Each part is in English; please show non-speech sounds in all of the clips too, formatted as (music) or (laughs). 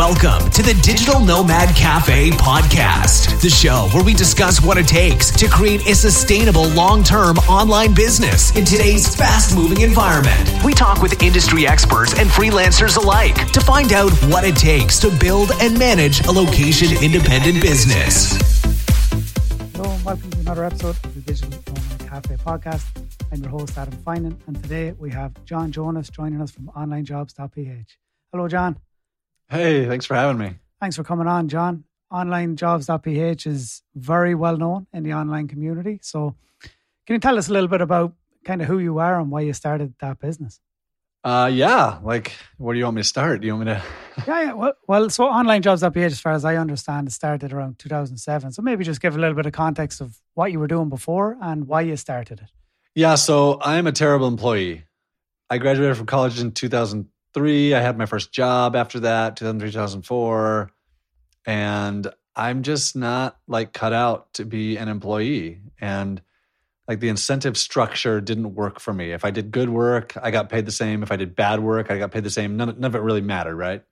Welcome to the Digital Nomad Cafe podcast, the show where we discuss what it takes to create a sustainable long term online business in today's fast moving environment. We talk with industry experts and freelancers alike to find out what it takes to build and manage a location independent business. Hello, and welcome to another episode of the Digital Nomad Cafe podcast. I'm your host, Adam Finan, and today we have John Jonas joining us from onlinejobs.ph. Hello, John. Hey, thanks for having me. Thanks for coming on, John. OnlineJobs.ph is very well known in the online community. So, can you tell us a little bit about kind of who you are and why you started that business? Uh, yeah. Like, where do you want me to start? Do you want me to? (laughs) yeah, yeah. Well, well, so OnlineJobs.ph, as far as I understand, it started around 2007. So maybe just give a little bit of context of what you were doing before and why you started it. Yeah. So I'm a terrible employee. I graduated from college in 2000 three. I had my first job after that, 2003, 2004. And I'm just not like cut out to be an employee. And like the incentive structure didn't work for me. If I did good work, I got paid the same. If I did bad work, I got paid the same. None, none of it really mattered, right?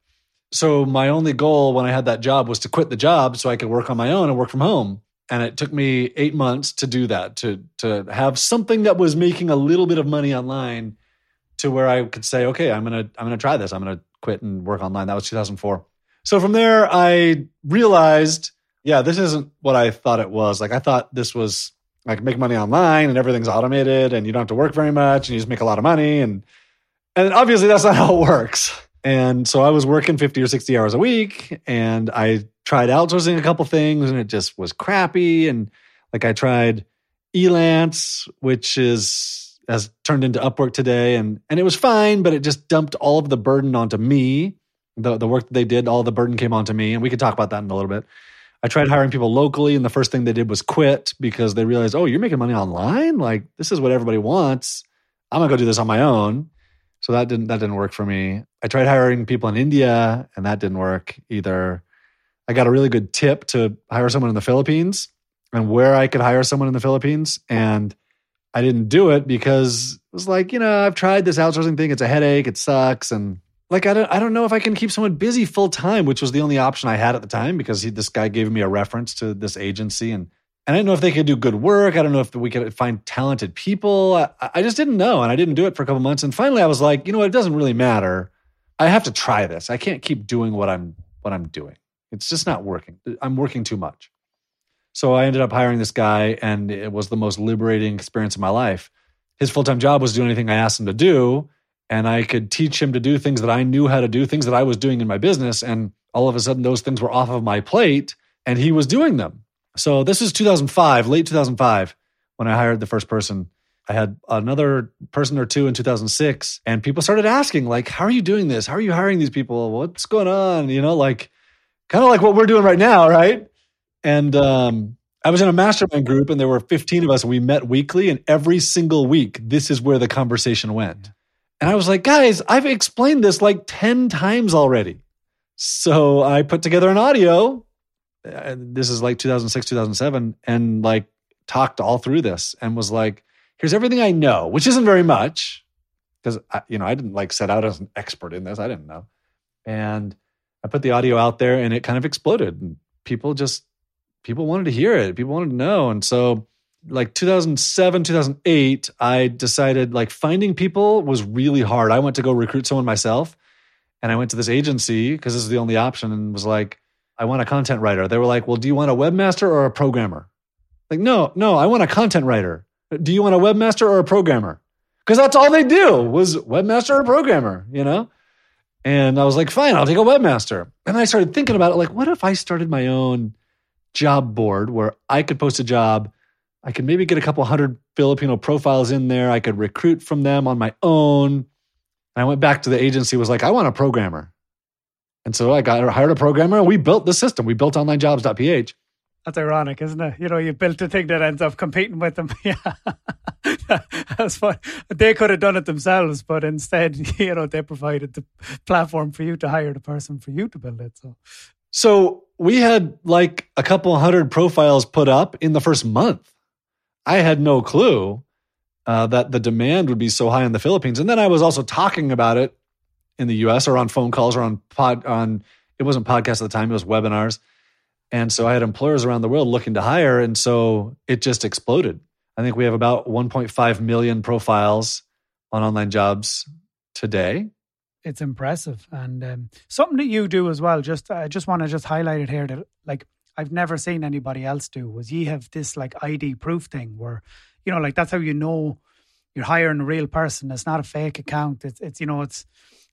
So my only goal when I had that job was to quit the job so I could work on my own and work from home. And it took me eight months to do that, to to have something that was making a little bit of money online to where I could say, okay, I'm gonna I'm gonna try this. I'm gonna quit and work online. That was 2004. So from there, I realized, yeah, this isn't what I thought it was. Like I thought this was like make money online and everything's automated and you don't have to work very much and you just make a lot of money and and obviously that's not (laughs) how it works. And so I was working 50 or 60 hours a week and I tried outsourcing a couple things and it just was crappy and like I tried Elance, which is has turned into Upwork today, and and it was fine, but it just dumped all of the burden onto me. The the work that they did, all the burden came onto me, and we could talk about that in a little bit. I tried hiring people locally, and the first thing they did was quit because they realized, oh, you're making money online. Like this is what everybody wants. I'm gonna go do this on my own. So that didn't that didn't work for me. I tried hiring people in India, and that didn't work either. I got a really good tip to hire someone in the Philippines and where I could hire someone in the Philippines, and I didn't do it because it was like, you know, I've tried this outsourcing thing. It's a headache. It sucks. And like, I don't, I don't know if I can keep someone busy full time, which was the only option I had at the time because he, this guy gave me a reference to this agency. And, and I didn't know if they could do good work. I don't know if we could find talented people. I, I just didn't know. And I didn't do it for a couple months. And finally I was like, you know what? It doesn't really matter. I have to try this. I can't keep doing what I'm, what I'm doing. It's just not working. I'm working too much. So I ended up hiring this guy, and it was the most liberating experience of my life. His full time job was to do anything I asked him to do, and I could teach him to do things that I knew how to do, things that I was doing in my business. And all of a sudden, those things were off of my plate, and he was doing them. So this is 2005, late 2005, when I hired the first person. I had another person or two in 2006, and people started asking, like, how are you doing this? How are you hiring these people? What's going on? You know, like, kind of like what we're doing right now, right? And um, I was in a mastermind group, and there were 15 of us, and we met weekly. And every single week, this is where the conversation went. And I was like, guys, I've explained this like 10 times already. So I put together an audio. This is like 2006, 2007, and like talked all through this and was like, here's everything I know, which isn't very much because, you know, I didn't like set out as an expert in this. I didn't know. And I put the audio out there and it kind of exploded. And people just people wanted to hear it. People wanted to know. And so like 2007, 2008, I decided like finding people was really hard. I went to go recruit someone myself and I went to this agency because this is the only option and was like, I want a content writer. They were like, well, do you want a webmaster or a programmer? Like, no, no, I want a content writer. Do you want a webmaster or a programmer? Because that's all they do was webmaster or programmer, you know? And I was like, fine, I'll take a webmaster. And I started thinking about it like, what if I started my own job board where I could post a job. I could maybe get a couple hundred Filipino profiles in there. I could recruit from them on my own. And I went back to the agency, was like, I want a programmer. And so I got hired a programmer and we built the system. We built onlinejobs.ph. That's ironic, isn't it? You know, you built a thing that ends up competing with them. (laughs) yeah. That's fun. They could have done it themselves, but instead, (laughs) you know, they provided the platform for you to hire the person for you to build it. So so we had like a couple hundred profiles put up in the first month. I had no clue uh, that the demand would be so high in the Philippines. And then I was also talking about it in the US or on phone calls or on pod, on it wasn't podcasts at the time, it was webinars. And so I had employers around the world looking to hire. And so it just exploded. I think we have about 1.5 million profiles on online jobs today. It's impressive. And um, something that you do as well, just I just want to just highlight it here that like I've never seen anybody else do was you have this like ID proof thing where, you know, like that's how you know you're hiring a real person. It's not a fake account. It's, it's you know, it's,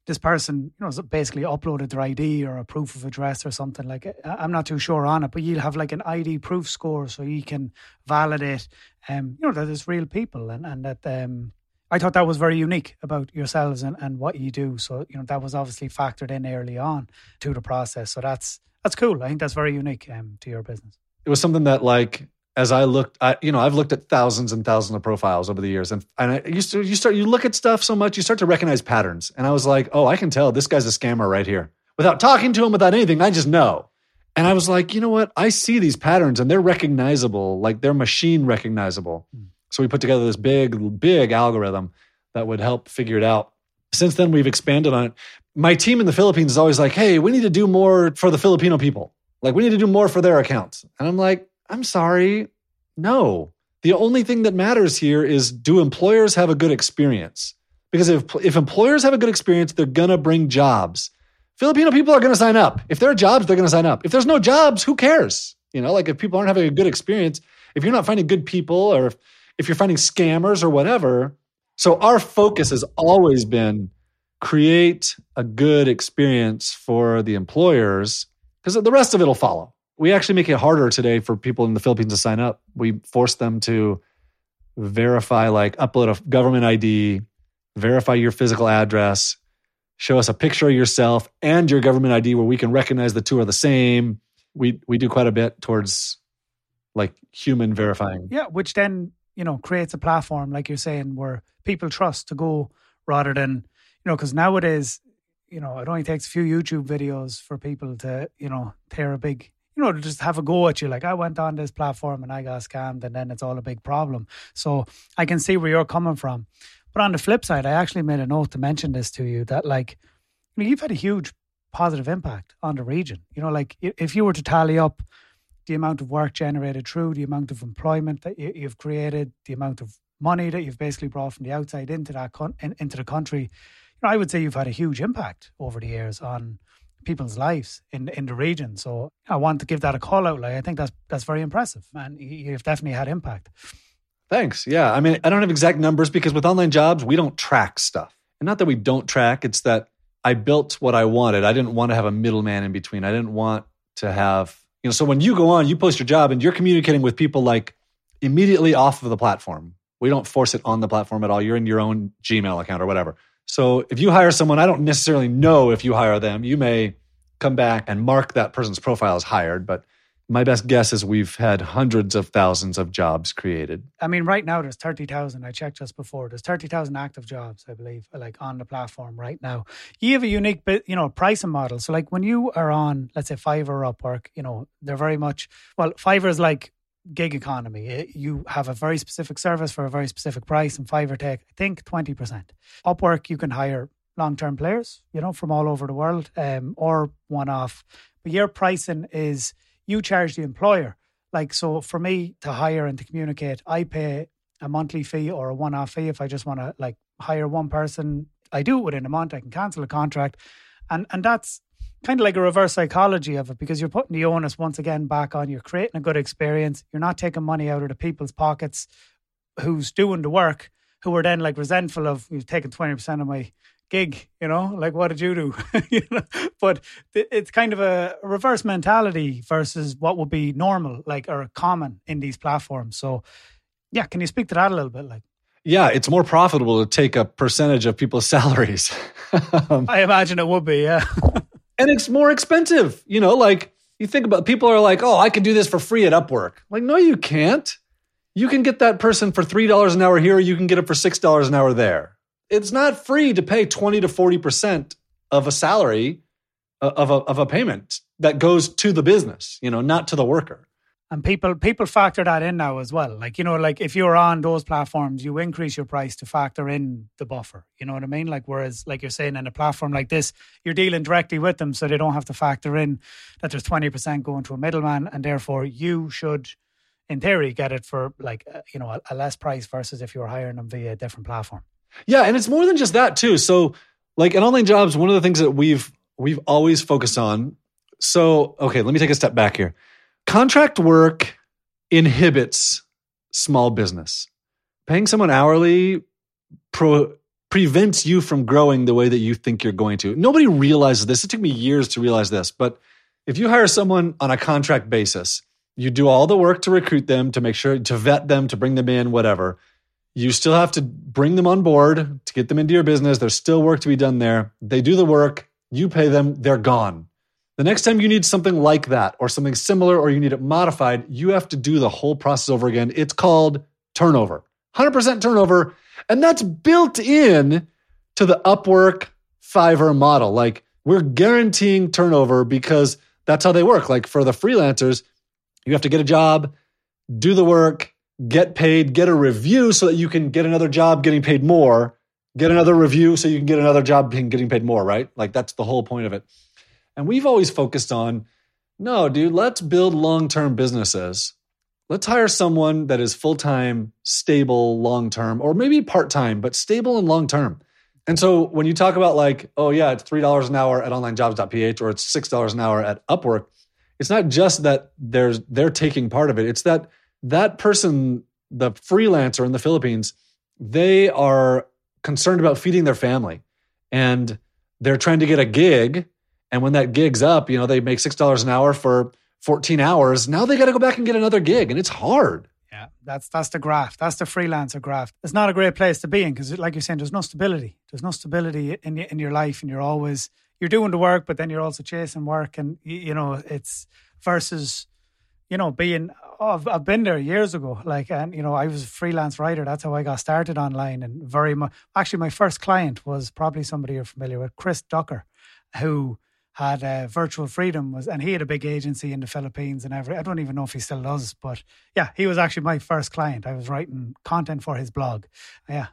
this person, you know, basically uploaded their ID or a proof of address or something like it. I'm not too sure on it, but you'll have like an ID proof score so you can validate, um, you know, that it's real people and, and that, um, I thought that was very unique about yourselves and, and what you do. So, you know, that was obviously factored in early on to the process. So that's, that's cool. I think that's very unique um, to your business. It was something that like as I looked, I, you know, I've looked at thousands and thousands of profiles over the years, and and I used to you start you look at stuff so much, you start to recognize patterns, and I was like, oh, I can tell this guy's a scammer right here, without talking to him, without anything, I just know. And I was like, you know what? I see these patterns, and they're recognizable, like they're machine recognizable. Mm. So we put together this big, big algorithm that would help figure it out. Since then, we've expanded on it. My team in the Philippines is always like, hey, we need to do more for the Filipino people. Like, we need to do more for their accounts. And I'm like, I'm sorry. No. The only thing that matters here is do employers have a good experience? Because if, if employers have a good experience, they're going to bring jobs. Filipino people are going to sign up. If there are jobs, they're going to sign up. If there's no jobs, who cares? You know, like if people aren't having a good experience, if you're not finding good people or if, if you're finding scammers or whatever. So our focus has always been create a good experience for the employers because the rest of it will follow we actually make it harder today for people in the Philippines to sign up. We force them to verify, like upload a government ID, verify your physical address, show us a picture of yourself and your government ID where we can recognize the two are the same. We we do quite a bit towards like human verifying. Yeah, which then, you know, creates a platform like you're saying where people trust to go rather than, you know, because nowadays, you know, it only takes a few YouTube videos for people to, you know, tear a big you know, to just have a go at you. Like I went on this platform and I got scammed, and then it's all a big problem. So I can see where you're coming from. But on the flip side, I actually made a note to mention this to you that like, you know, you've had a huge positive impact on the region. You know, like if you were to tally up the amount of work generated through the amount of employment that you've created, the amount of money that you've basically brought from the outside into that con- into the country, you know, I would say you've had a huge impact over the years on people's lives in in the region. So I want to give that a call out. Like I think that's that's very impressive, and you've definitely had impact. Thanks. Yeah, I mean, I don't have exact numbers because with online jobs, we don't track stuff, and not that we don't track. It's that I built what I wanted. I didn't want to have a middleman in between. I didn't want to have you know. So when you go on, you post your job, and you're communicating with people like immediately off of the platform. We don't force it on the platform at all. You're in your own Gmail account or whatever. So if you hire someone, I don't necessarily know if you hire them. You may come back and mark that person's profile as hired, but my best guess is we've had hundreds of thousands of jobs created. I mean, right now there's 30,000. I checked just before. There's 30,000 active jobs, I believe, like on the platform right now. You have a unique you know, pricing model. So like when you are on, let's say Fiverr or Upwork, you know, they're very much, well, Fiverr is like gig economy. You have a very specific service for a very specific price, and Fiverr take I think twenty percent. Upwork, you can hire long term players, you know, from all over the world, um, or one off. But your pricing is you charge the employer. Like so, for me to hire and to communicate, I pay a monthly fee or a one off fee if I just want to like hire one person. I do it within a month. I can cancel a contract, and and that's kind of like a reverse psychology of it because you're putting the onus once again back on. You're creating a good experience. You're not taking money out of the people's pockets who's doing the work, who are then like resentful of taken twenty percent of my gig. You know, like what did you do? (laughs) you know, but it's kind of a reverse mentality versus what would be normal, like or common in these platforms. So, yeah, can you speak to that a little bit, like? Yeah, it's more profitable to take a percentage of people's (laughs) salaries. um, I imagine it would be, yeah. (laughs) and it's more expensive. You know, like you think about people are like, oh, I can do this for free at Upwork. Like, no, you can't. You can get that person for $3 an hour here, you can get it for $6 an hour there. It's not free to pay 20 to 40% of a salary uh, of a, of a payment that goes to the business, you know, not to the worker. And people people factor that in now as well. Like, you know, like if you're on those platforms, you increase your price to factor in the buffer. You know what I mean? Like whereas like you're saying in a platform like this, you're dealing directly with them so they don't have to factor in that there's 20% going to a middleman and therefore you should in theory get it for like uh, you know a, a less price versus if you were hiring them via a different platform. Yeah, and it's more than just that too. So like in online jobs, one of the things that we've we've always focused on. So, okay, let me take a step back here. Contract work inhibits small business. Paying someone hourly pro, prevents you from growing the way that you think you're going to. Nobody realizes this. It took me years to realize this, but if you hire someone on a contract basis, you do all the work to recruit them, to make sure to vet them, to bring them in, whatever. You still have to bring them on board to get them into your business. There's still work to be done there. They do the work, you pay them, they're gone. The next time you need something like that or something similar or you need it modified, you have to do the whole process over again. It's called turnover. 100% turnover. And that's built in to the Upwork Fiverr model. Like we're guaranteeing turnover because that's how they work. Like for the freelancers, you have to get a job, do the work, get paid, get a review so that you can get another job getting paid more, get another review so you can get another job getting paid more, right? Like that's the whole point of it. And we've always focused on no, dude, let's build long term businesses. Let's hire someone that is full time, stable, long term, or maybe part time, but stable and long term. And so when you talk about like, oh, yeah, it's $3 an hour at onlinejobs.ph or it's $6 an hour at Upwork, it's not just that there's they're taking part of it. It's that that person, the freelancer in the Philippines, they are concerned about feeding their family and they're trying to get a gig and when that gig's up, you know, they make $6 an hour for 14 hours. Now they got to go back and get another gig and it's hard. Yeah, that's that's the graft. That's the freelancer graft. It's not a great place to be in because, like you're saying, there's no stability. There's no stability in in your life, and you're always you're doing the work, but then you're also chasing work, and you know it's versus you know being. Oh, I've, I've been there years ago. Like, and you know, I was a freelance writer. That's how I got started online, and very much. Actually, my first client was probably somebody you're familiar with, Chris Ducker, who had uh, Virtual Freedom was, and he had a big agency in the Philippines and every. I don't even know if he still does, but yeah, he was actually my first client. I was writing content for his blog. Yeah,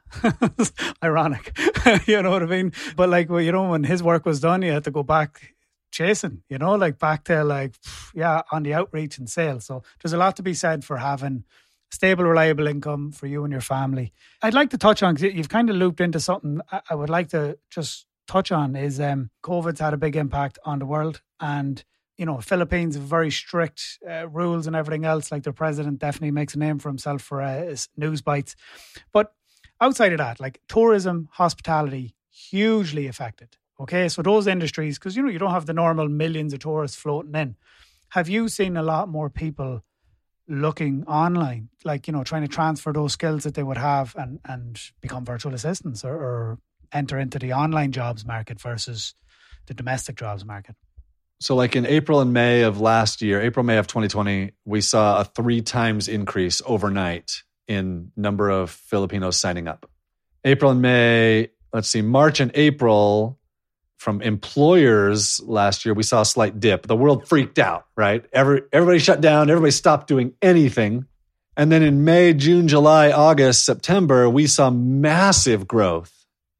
(laughs) ironic, (laughs) you know what I mean? But like, well, you know, when his work was done, you had to go back chasing, you know, like back to like, yeah, on the outreach and sales. So there's a lot to be said for having stable, reliable income for you and your family. I'd like to touch on because you've kind of looped into something. I would like to just touch on is um, COVID's had a big impact on the world, and you know, Philippines very strict uh, rules and everything else. Like their president definitely makes a name for himself for uh, news bites, but outside of that, like tourism, hospitality, hugely affected. Okay, so those industries, because you know you don't have the normal millions of tourists floating in. Have you seen a lot more people looking online, like you know, trying to transfer those skills that they would have and and become virtual assistants or, or enter into the online jobs market versus the domestic jobs market? So, like in April and May of last year, April, May of 2020, we saw a three times increase overnight in number of Filipinos signing up. April and May, let's see, March and April from employers last year, we saw a slight dip. The world freaked out, right? Every, everybody shut down, everybody stopped doing anything. And then in May, June, July, August, September, we saw massive growth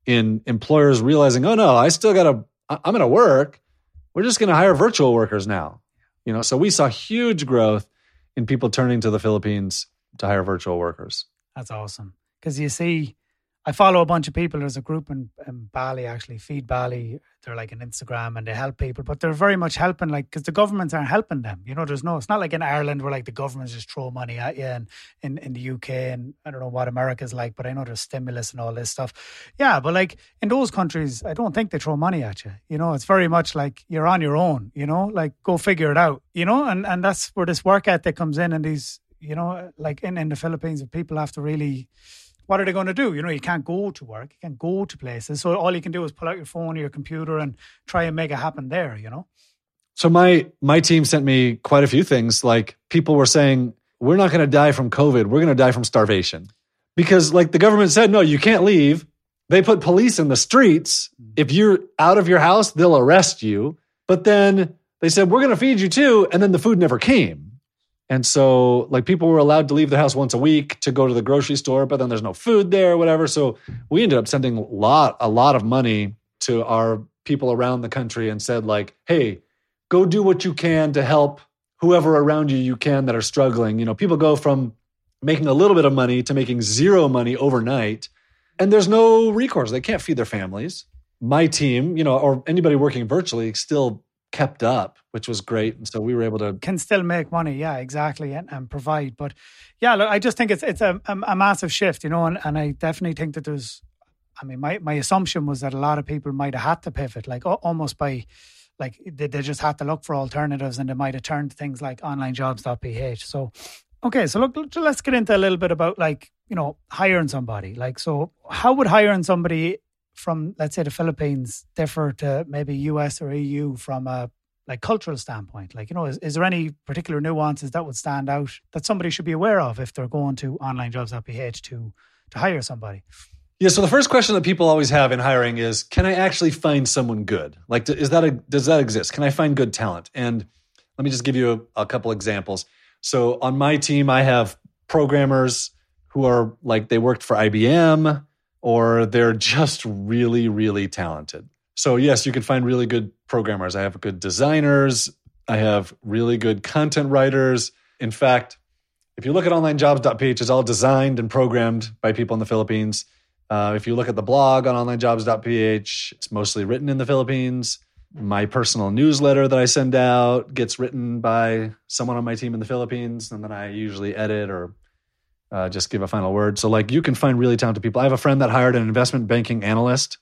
in employers realizing, oh no, I still got to, I'm going to work. We're just going to hire virtual workers now. You know, so we saw huge growth in people turning to the Philippines to hire virtual workers. That's awesome. Because you see, I follow a bunch of people. There's a group in, in Bali, actually, Feed Bali. They're like an Instagram and they help people, but they're very much helping, like, because the governments aren't helping them. You know, there's no, it's not like in Ireland where like the governments just throw money at you and in, in the UK and I don't know what America's like, but I know there's stimulus and all this stuff. Yeah, but like in those countries, I don't think they throw money at you. You know, it's very much like you're on your own, you know, like go figure it out, you know, and, and that's where this work ethic comes in and these, you know, like in, in the Philippines, people have to really, what are they going to do? You know, you can't go to work, you can't go to places. So all you can do is pull out your phone or your computer and try and make it happen there, you know? So my my team sent me quite a few things. Like people were saying, we're not going to die from COVID. We're going to die from starvation. Because like the government said, no, you can't leave. They put police in the streets. Mm. If you're out of your house, they'll arrest you. But then they said, we're going to feed you too. And then the food never came. And so, like, people were allowed to leave the house once a week to go to the grocery store, but then there's no food there or whatever. So we ended up sending a lot, a lot of money to our people around the country and said, like, hey, go do what you can to help whoever around you you can that are struggling. You know, people go from making a little bit of money to making zero money overnight, and there's no recourse. They can't feed their families. My team, you know, or anybody working virtually still kept up, which was great. And so we were able to can still make money, yeah, exactly, and, and provide. But yeah, look, I just think it's it's a, a, massive shift, you know, and, and I definitely think that there's. I mean, my my assumption was that a lot of people might have had to pivot, like almost by. Like they, they just had to look for alternatives, and they might have turned to things like onlinejobs.ph. So, okay, so look, let's get into a little bit about like you know hiring somebody. Like, so how would hiring somebody from let's say the Philippines differ to maybe US or EU from a like cultural standpoint? Like, you know, is, is there any particular nuances that would stand out that somebody should be aware of if they're going to online jobs that onlinejobs.ph to to hire somebody? Yeah. So the first question that people always have in hiring is, can I actually find someone good? Like, is that a does that exist? Can I find good talent? And let me just give you a, a couple examples. So on my team, I have programmers who are like they worked for IBM or they're just really, really talented. So, yes, you can find really good programmers. I have good designers, I have really good content writers. In fact, if you look at onlinejobs.ph, it's all designed and programmed by people in the Philippines. Uh, if you look at the blog on onlinejobs.ph, it's mostly written in the Philippines. My personal newsletter that I send out gets written by someone on my team in the Philippines, and then I usually edit or uh, just give a final word. So, like, you can find really talented people. I have a friend that hired an investment banking analyst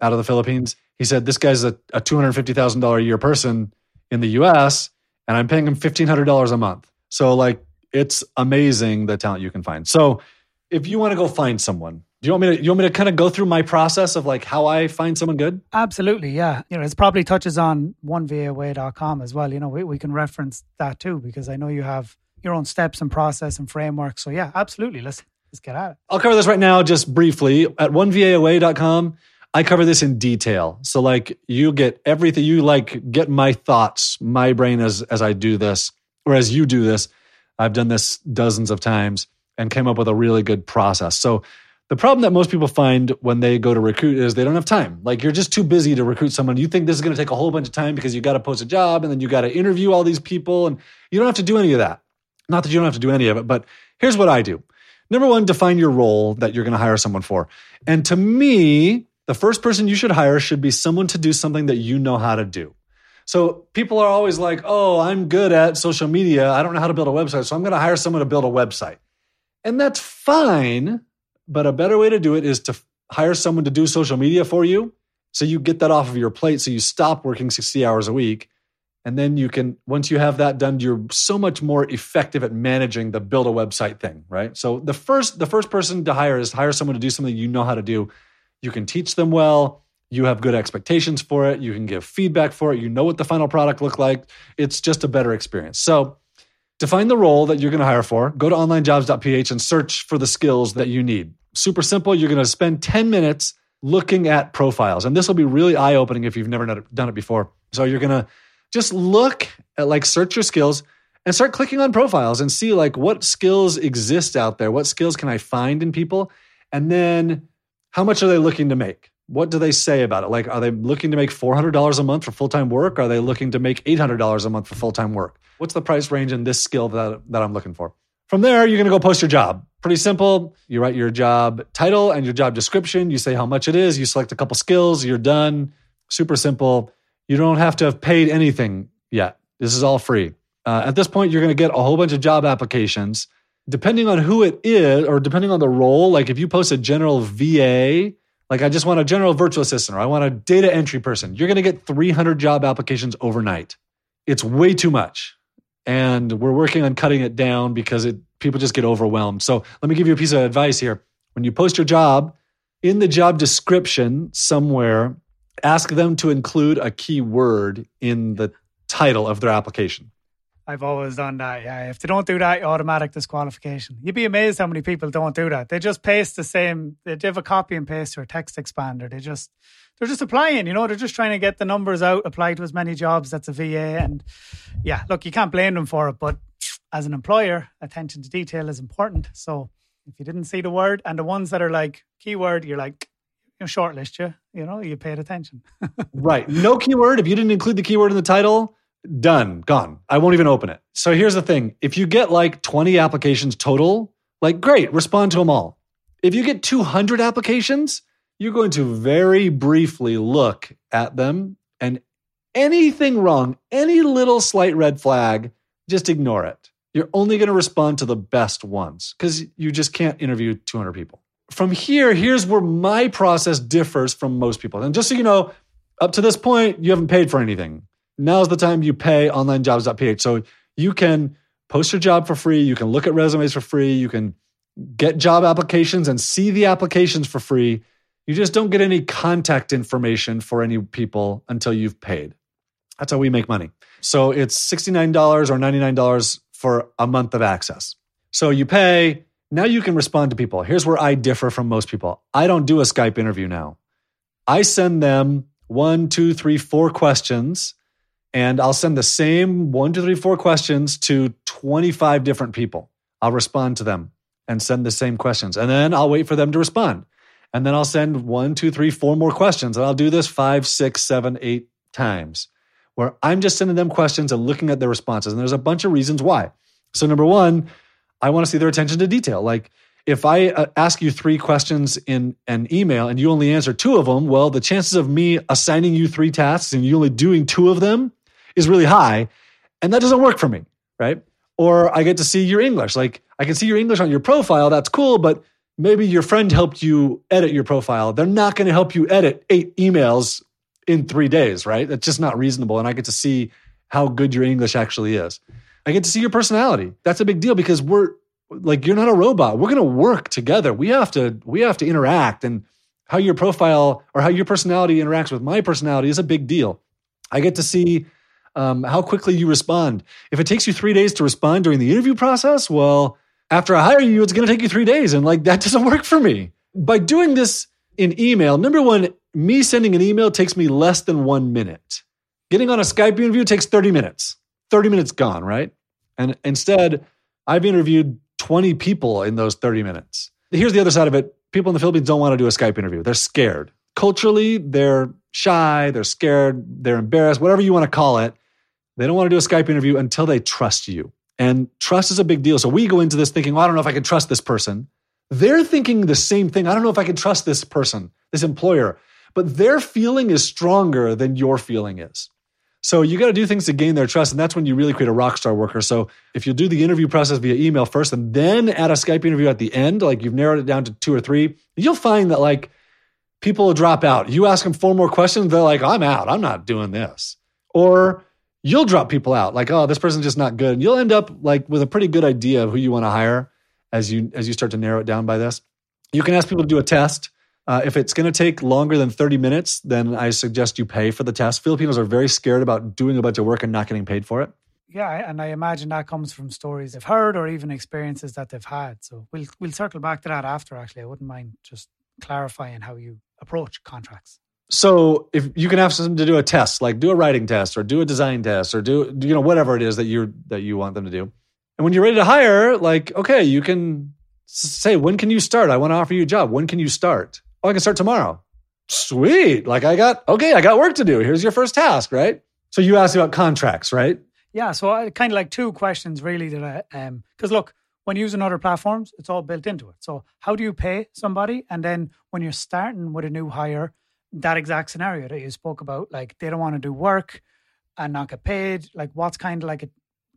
out of the Philippines. He said, This guy's a, a $250,000 a year person in the US, and I'm paying him $1,500 a month. So, like, it's amazing the talent you can find. So, if you want to go find someone, do you want me to you want me to kind of go through my process of like how I find someone good? Absolutely, yeah. You know, it probably touches on onevaaway.com as well. You know, we, we can reference that too because I know you have your own steps and process and framework. So yeah, absolutely. Let's let's get at it. I'll cover this right now just briefly at onevaaway.com. I cover this in detail. So like you get everything you like get my thoughts, my brain as as I do this or as you do this. I've done this dozens of times and came up with a really good process. So the problem that most people find when they go to recruit is they don't have time. Like you're just too busy to recruit someone. You think this is going to take a whole bunch of time because you got to post a job and then you got to interview all these people and you don't have to do any of that. Not that you don't have to do any of it, but here's what I do. Number one, define your role that you're going to hire someone for. And to me, the first person you should hire should be someone to do something that you know how to do. So people are always like, oh, I'm good at social media. I don't know how to build a website. So I'm going to hire someone to build a website. And that's fine. But a better way to do it is to hire someone to do social media for you. So you get that off of your plate. So you stop working 60 hours a week and then you can, once you have that done, you're so much more effective at managing the build a website thing, right? So the first, the first person to hire is hire someone to do something you know how to do. You can teach them well. You have good expectations for it. You can give feedback for it. You know what the final product look like. It's just a better experience. So define the role that you're going to hire for. Go to onlinejobs.ph and search for the skills that you need. Super simple. You're going to spend 10 minutes looking at profiles. And this will be really eye opening if you've never done it before. So you're going to just look at like search your skills and start clicking on profiles and see like what skills exist out there. What skills can I find in people? And then how much are they looking to make? What do they say about it? Like, are they looking to make $400 a month for full time work? Are they looking to make $800 a month for full time work? What's the price range in this skill that, that I'm looking for? From there, you're going to go post your job. Pretty simple. You write your job title and your job description. You say how much it is. You select a couple skills. You're done. Super simple. You don't have to have paid anything yet. This is all free. Uh, at this point, you're going to get a whole bunch of job applications. Depending on who it is, or depending on the role, like if you post a general VA, like I just want a general virtual assistant, or I want a data entry person, you're going to get 300 job applications overnight. It's way too much. And we're working on cutting it down because it, people just get overwhelmed. So let me give you a piece of advice here. When you post your job, in the job description somewhere, ask them to include a key word in the title of their application. I've always done that. Yeah, if they don't do that, automatic disqualification. You'd be amazed how many people don't do that. They just paste the same. They have a copy and paste or text expander. They just they're just applying. You know, they're just trying to get the numbers out, apply to as many jobs. That's a VA, and yeah, look, you can't blame them for it. But as an employer, attention to detail is important. So if you didn't see the word and the ones that are like keyword, you're like, you know, shortlist you, you know, you paid attention. (laughs) right. No keyword. If you didn't include the keyword in the title, done, gone. I won't even open it. So here's the thing if you get like 20 applications total, like great, respond to them all. If you get 200 applications, you're going to very briefly look at them and anything wrong, any little slight red flag, just ignore it. You're only going to respond to the best ones because you just can't interview 200 people. From here, here's where my process differs from most people. And just so you know, up to this point, you haven't paid for anything. Now's the time you pay onlinejobs.ph. So you can post your job for free. You can look at resumes for free. You can get job applications and see the applications for free. You just don't get any contact information for any people until you've paid. That's how we make money. So it's $69 or $99 for a month of access. So you pay, now you can respond to people. Here's where I differ from most people I don't do a Skype interview now. I send them one, two, three, four questions, and I'll send the same one, two, three, four questions to 25 different people. I'll respond to them and send the same questions. And then I'll wait for them to respond. And then I'll send one, two, three, four more questions. And I'll do this five, six, seven, eight times where I'm just sending them questions and looking at their responses. And there's a bunch of reasons why. So, number one, I want to see their attention to detail. Like, if I uh, ask you three questions in an email and you only answer two of them, well, the chances of me assigning you three tasks and you only doing two of them is really high. And that doesn't work for me, right? Or I get to see your English. Like, I can see your English on your profile. That's cool, but maybe your friend helped you edit your profile. They're not going to help you edit eight emails in three days, right? That's just not reasonable. And I get to see how good your English actually is. I get to see your personality. That's a big deal because we're like you're not a robot. We're going to work together. We have to we have to interact and how your profile or how your personality interacts with my personality is a big deal. I get to see um, how quickly you respond. If it takes you three days to respond during the interview process, well, after I hire you, it's going to take you three days. And like, that (laughs) doesn't work for me. By doing this in email, number one, me sending an email takes me less than one minute. Getting on a Skype interview takes 30 minutes. 30 minutes gone, right? And instead, I've interviewed 20 people in those 30 minutes. Here's the other side of it people in the Philippines don't want to do a Skype interview, they're scared. Culturally, they're shy, they're scared, they're embarrassed, whatever you want to call it. They don't want to do a Skype interview until they trust you. And trust is a big deal. So we go into this thinking, well, I don't know if I can trust this person. They're thinking the same thing. I don't know if I can trust this person, this employer, but their feeling is stronger than your feeling is. So you got to do things to gain their trust. And that's when you really create a rock star worker. So if you do the interview process via email first and then add a Skype interview at the end, like you've narrowed it down to two or three, you'll find that like people will drop out. You ask them four more questions, they're like, I'm out. I'm not doing this. Or you'll drop people out like oh this person's just not good and you'll end up like with a pretty good idea of who you want to hire as you as you start to narrow it down by this you can ask people to do a test uh, if it's going to take longer than 30 minutes then i suggest you pay for the test filipinos are very scared about doing a bunch of work and not getting paid for it yeah and i imagine that comes from stories they've heard or even experiences that they've had so we'll we'll circle back to that after actually i wouldn't mind just clarifying how you approach contracts so if you can ask them to do a test, like do a writing test or do a design test or do you know whatever it is that you that you want them to do. And when you're ready to hire, like okay, you can say when can you start? I want to offer you a job. When can you start? Oh, I can start tomorrow. Sweet. Like I got okay, I got work to do. Here's your first task, right? So you asked about contracts, right? Yeah, so I kind of like two questions really that I um because look, when using other platforms, it's all built into it. So how do you pay somebody? And then when you're starting with a new hire, that exact scenario that you spoke about. Like they don't want to do work and not get paid. Like what's kind of like a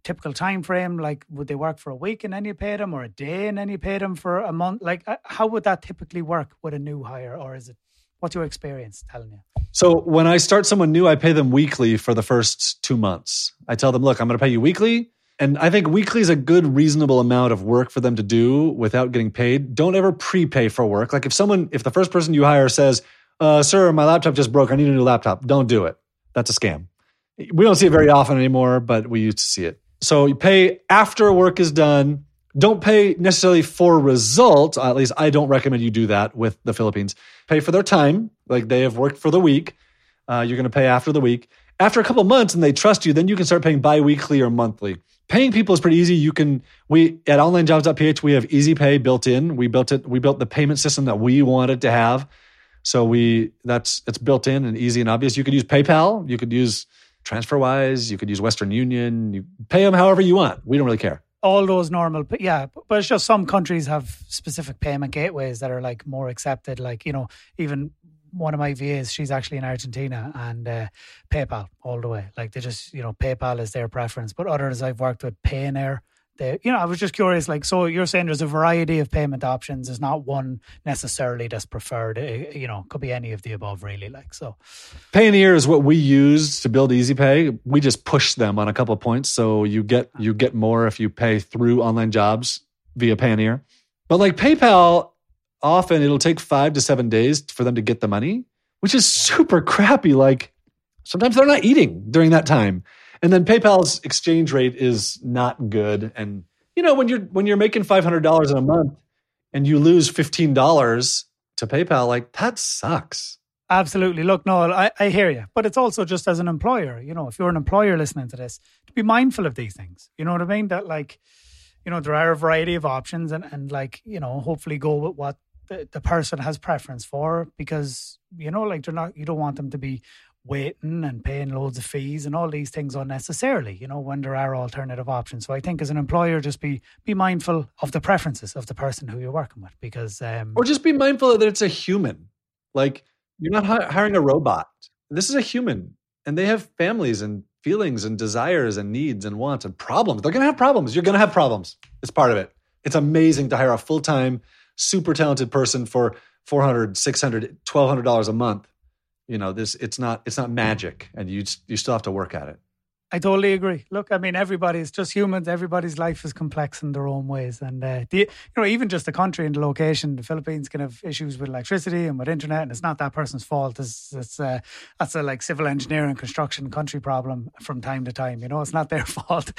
typical time frame? Like would they work for a week and then you paid them, or a day and then you paid them for a month? Like uh, how would that typically work with a new hire, or is it? What's your experience telling you? So when I start someone new, I pay them weekly for the first two months. I tell them, look, I'm going to pay you weekly. And I think weekly is a good, reasonable amount of work for them to do without getting paid. Don't ever prepay for work. Like if someone, if the first person you hire says, uh, sir, my laptop just broke. I need a new laptop. Don't do it. That's a scam. We don't see it very often anymore, but we used to see it. So you pay after work is done. Don't pay necessarily for result. At least I don't recommend you do that with the Philippines. Pay for their time, like they have worked for the week. Uh, you're going to pay after the week. After a couple months and they trust you, then you can start paying biweekly or monthly. paying people is pretty easy. You can we at onlinejobs.ph we have easy pay built in. We built it. We built the payment system that we wanted to have. So we that's it's built in and easy and obvious. You could use PayPal. You could use TransferWise. You could use Western Union. You pay them however you want. We don't really care. All those normal, yeah, but it's just some countries have specific payment gateways that are like more accepted. Like you know, even one of my VAs, she's actually in Argentina and uh, PayPal all the way. Like they just, you know, PayPal is their preference. But others I've worked with Payoneer. They, you know, I was just curious. Like, so you're saying there's a variety of payment options. There's not one necessarily that's preferred. It, you know, could be any of the above, really. Like, so Payoneer is what we use to build Easy Pay. We just push them on a couple of points, so you get ah. you get more if you pay through online jobs via Payoneer. But like PayPal often it'll take five to seven days for them to get the money, which is super crappy. Like sometimes they're not eating during that time. And then PayPal's exchange rate is not good. And you know, when you're when you're making five hundred dollars in a month and you lose fifteen dollars to PayPal, like that sucks. Absolutely. Look, Noel, I, I hear you. But it's also just as an employer, you know, if you're an employer listening to this, to be mindful of these things. You know what I mean? That like, you know, there are a variety of options and, and like, you know, hopefully go with what the, the person has preference for because you know like they're not you don't want them to be waiting and paying loads of fees and all these things unnecessarily you know when there are alternative options. So i think as an employer just be be mindful of the preferences of the person who you're working with because um or just be mindful that it's a human. Like you're not hiring a robot. This is a human and they have families and feelings and desires and needs and wants and problems. They're going to have problems. You're going to have problems. It's part of it. It's amazing to hire a full-time super talented person for 400 600 1200 dollars a month you know this it's not it's not magic and you you still have to work at it I totally agree. Look, I mean, everybody's just humans. Everybody's life is complex in their own ways, and uh, the, you know, even just the country and the location, the Philippines can have issues with electricity and with internet, and it's not that person's fault. It's, it's uh, that's a like civil engineering, construction, country problem from time to time. You know, it's not their (laughs) fault.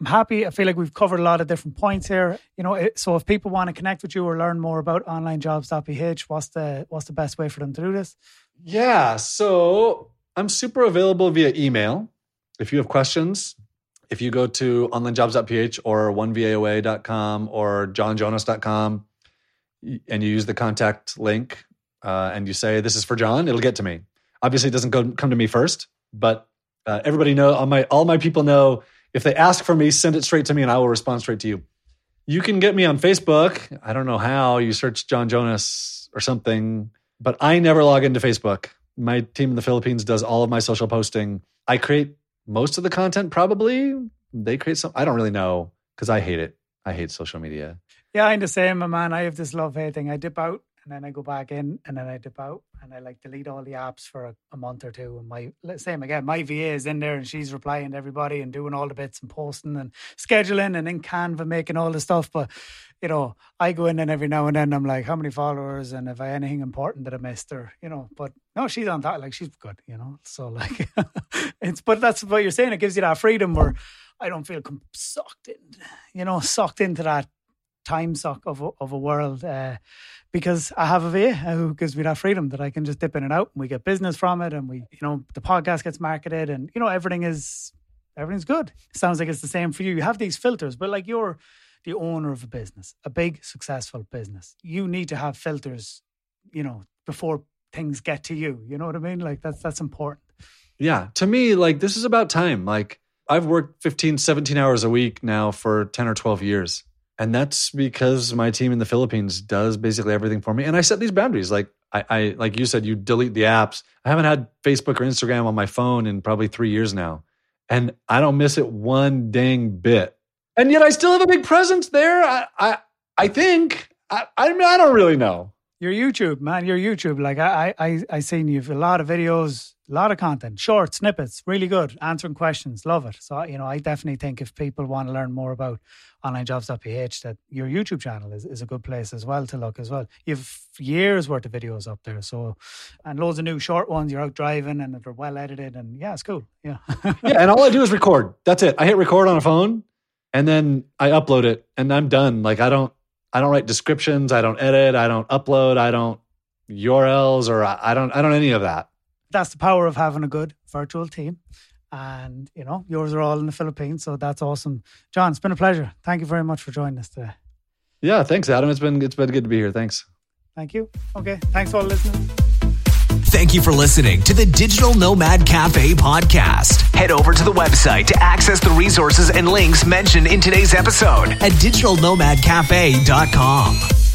I'm happy. I feel like we've covered a lot of different points here. You know, so if people want to connect with you or learn more about onlinejobs.ph, what's the what's the best way for them to do this? Yeah, so I'm super available via email if you have questions, if you go to onlinejobs.ph or onevaaway.com or johnjonas.com and you use the contact link uh, and you say, This is for John, it'll get to me. Obviously, it doesn't go, come to me first, but uh, everybody know all my all my people know if they ask for me, send it straight to me and I will respond straight to you. You can get me on Facebook. I don't know how. You search John Jonas or something, but I never log into Facebook. My team in the Philippines does all of my social posting. I create most of the content probably. They create some i don't really know because i hate it. I hate social media. Yeah i'm the same my man. I have this love hate thing. I dip out and then i go back in and then i dip out and i like delete all the apps for a, a month or two and my same again my va is in there and she's replying to everybody and doing all the bits and posting and scheduling and in canva making all the stuff but you know, I go in and every now and then I'm like, how many followers and if I anything important that I missed or, you know, but no, she's on that. Like she's good, you know. So like (laughs) it's but that's what you're saying. It gives you that freedom where I don't feel sucked in, you know, sucked into that time suck of a, of a world uh, because I have a VA who gives me that freedom that I can just dip in and out and we get business from it and we, you know, the podcast gets marketed and, you know, everything is, everything's good. Sounds like it's the same for you. You have these filters, but like you're, the owner of a business, a big successful business, you need to have filters, you know, before things get to you. You know what I mean? Like that's that's important. Yeah. To me, like this is about time. Like I've worked 15, 17 hours a week now for 10 or 12 years. And that's because my team in the Philippines does basically everything for me. And I set these boundaries. Like I, I like you said, you delete the apps. I haven't had Facebook or Instagram on my phone in probably three years now. And I don't miss it one dang bit and yet I still have a big presence there. I I, I think I I, mean, I don't really know. Your YouTube, man, your YouTube. Like I I I seen you've a lot of videos, a lot of content, short snippets, really good, answering questions. Love it. So you know, I definitely think if people want to learn more about onlinejobs.ph, that your YouTube channel is, is a good place as well to look as well. You've years worth of videos up there, so and loads of new short ones. You're out driving and they're well edited, and yeah, it's cool. Yeah, (laughs) yeah. And all I do is record. That's it. I hit record on a phone and then I upload it and I'm done. Like I don't I don't write descriptions, I don't edit, I don't upload, I don't URLs or I, I don't I don't any of that. That's the power of having a good virtual team. and you know yours are all in the Philippines, so that's awesome. John, it's been a pleasure. Thank you very much for joining us today. Yeah, thanks, Adam. It's been it's been good to be here. Thanks. Thank you. Okay, thanks for listening. Thank you for listening to the Digital Nomad Cafe podcast. Head over to the website to access the resources and links mentioned in today's episode at digitalnomadcafe.com.